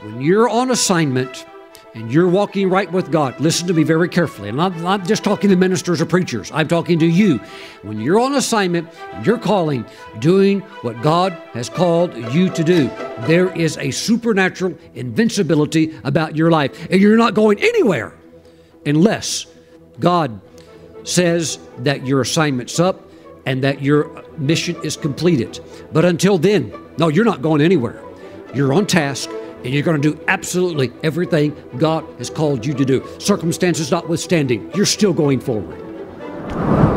when you're on assignment and you're walking right with God, listen to me very carefully. And I'm not just talking to ministers or preachers, I'm talking to you. When you're on assignment and you're calling, doing what God has called you to do, there is a supernatural invincibility about your life. And you're not going anywhere unless God says that your assignment's up and that your mission is completed. But until then, no, you're not going anywhere. You're on task and you're going to do absolutely everything God has called you to do. Circumstances notwithstanding, you're still going forward.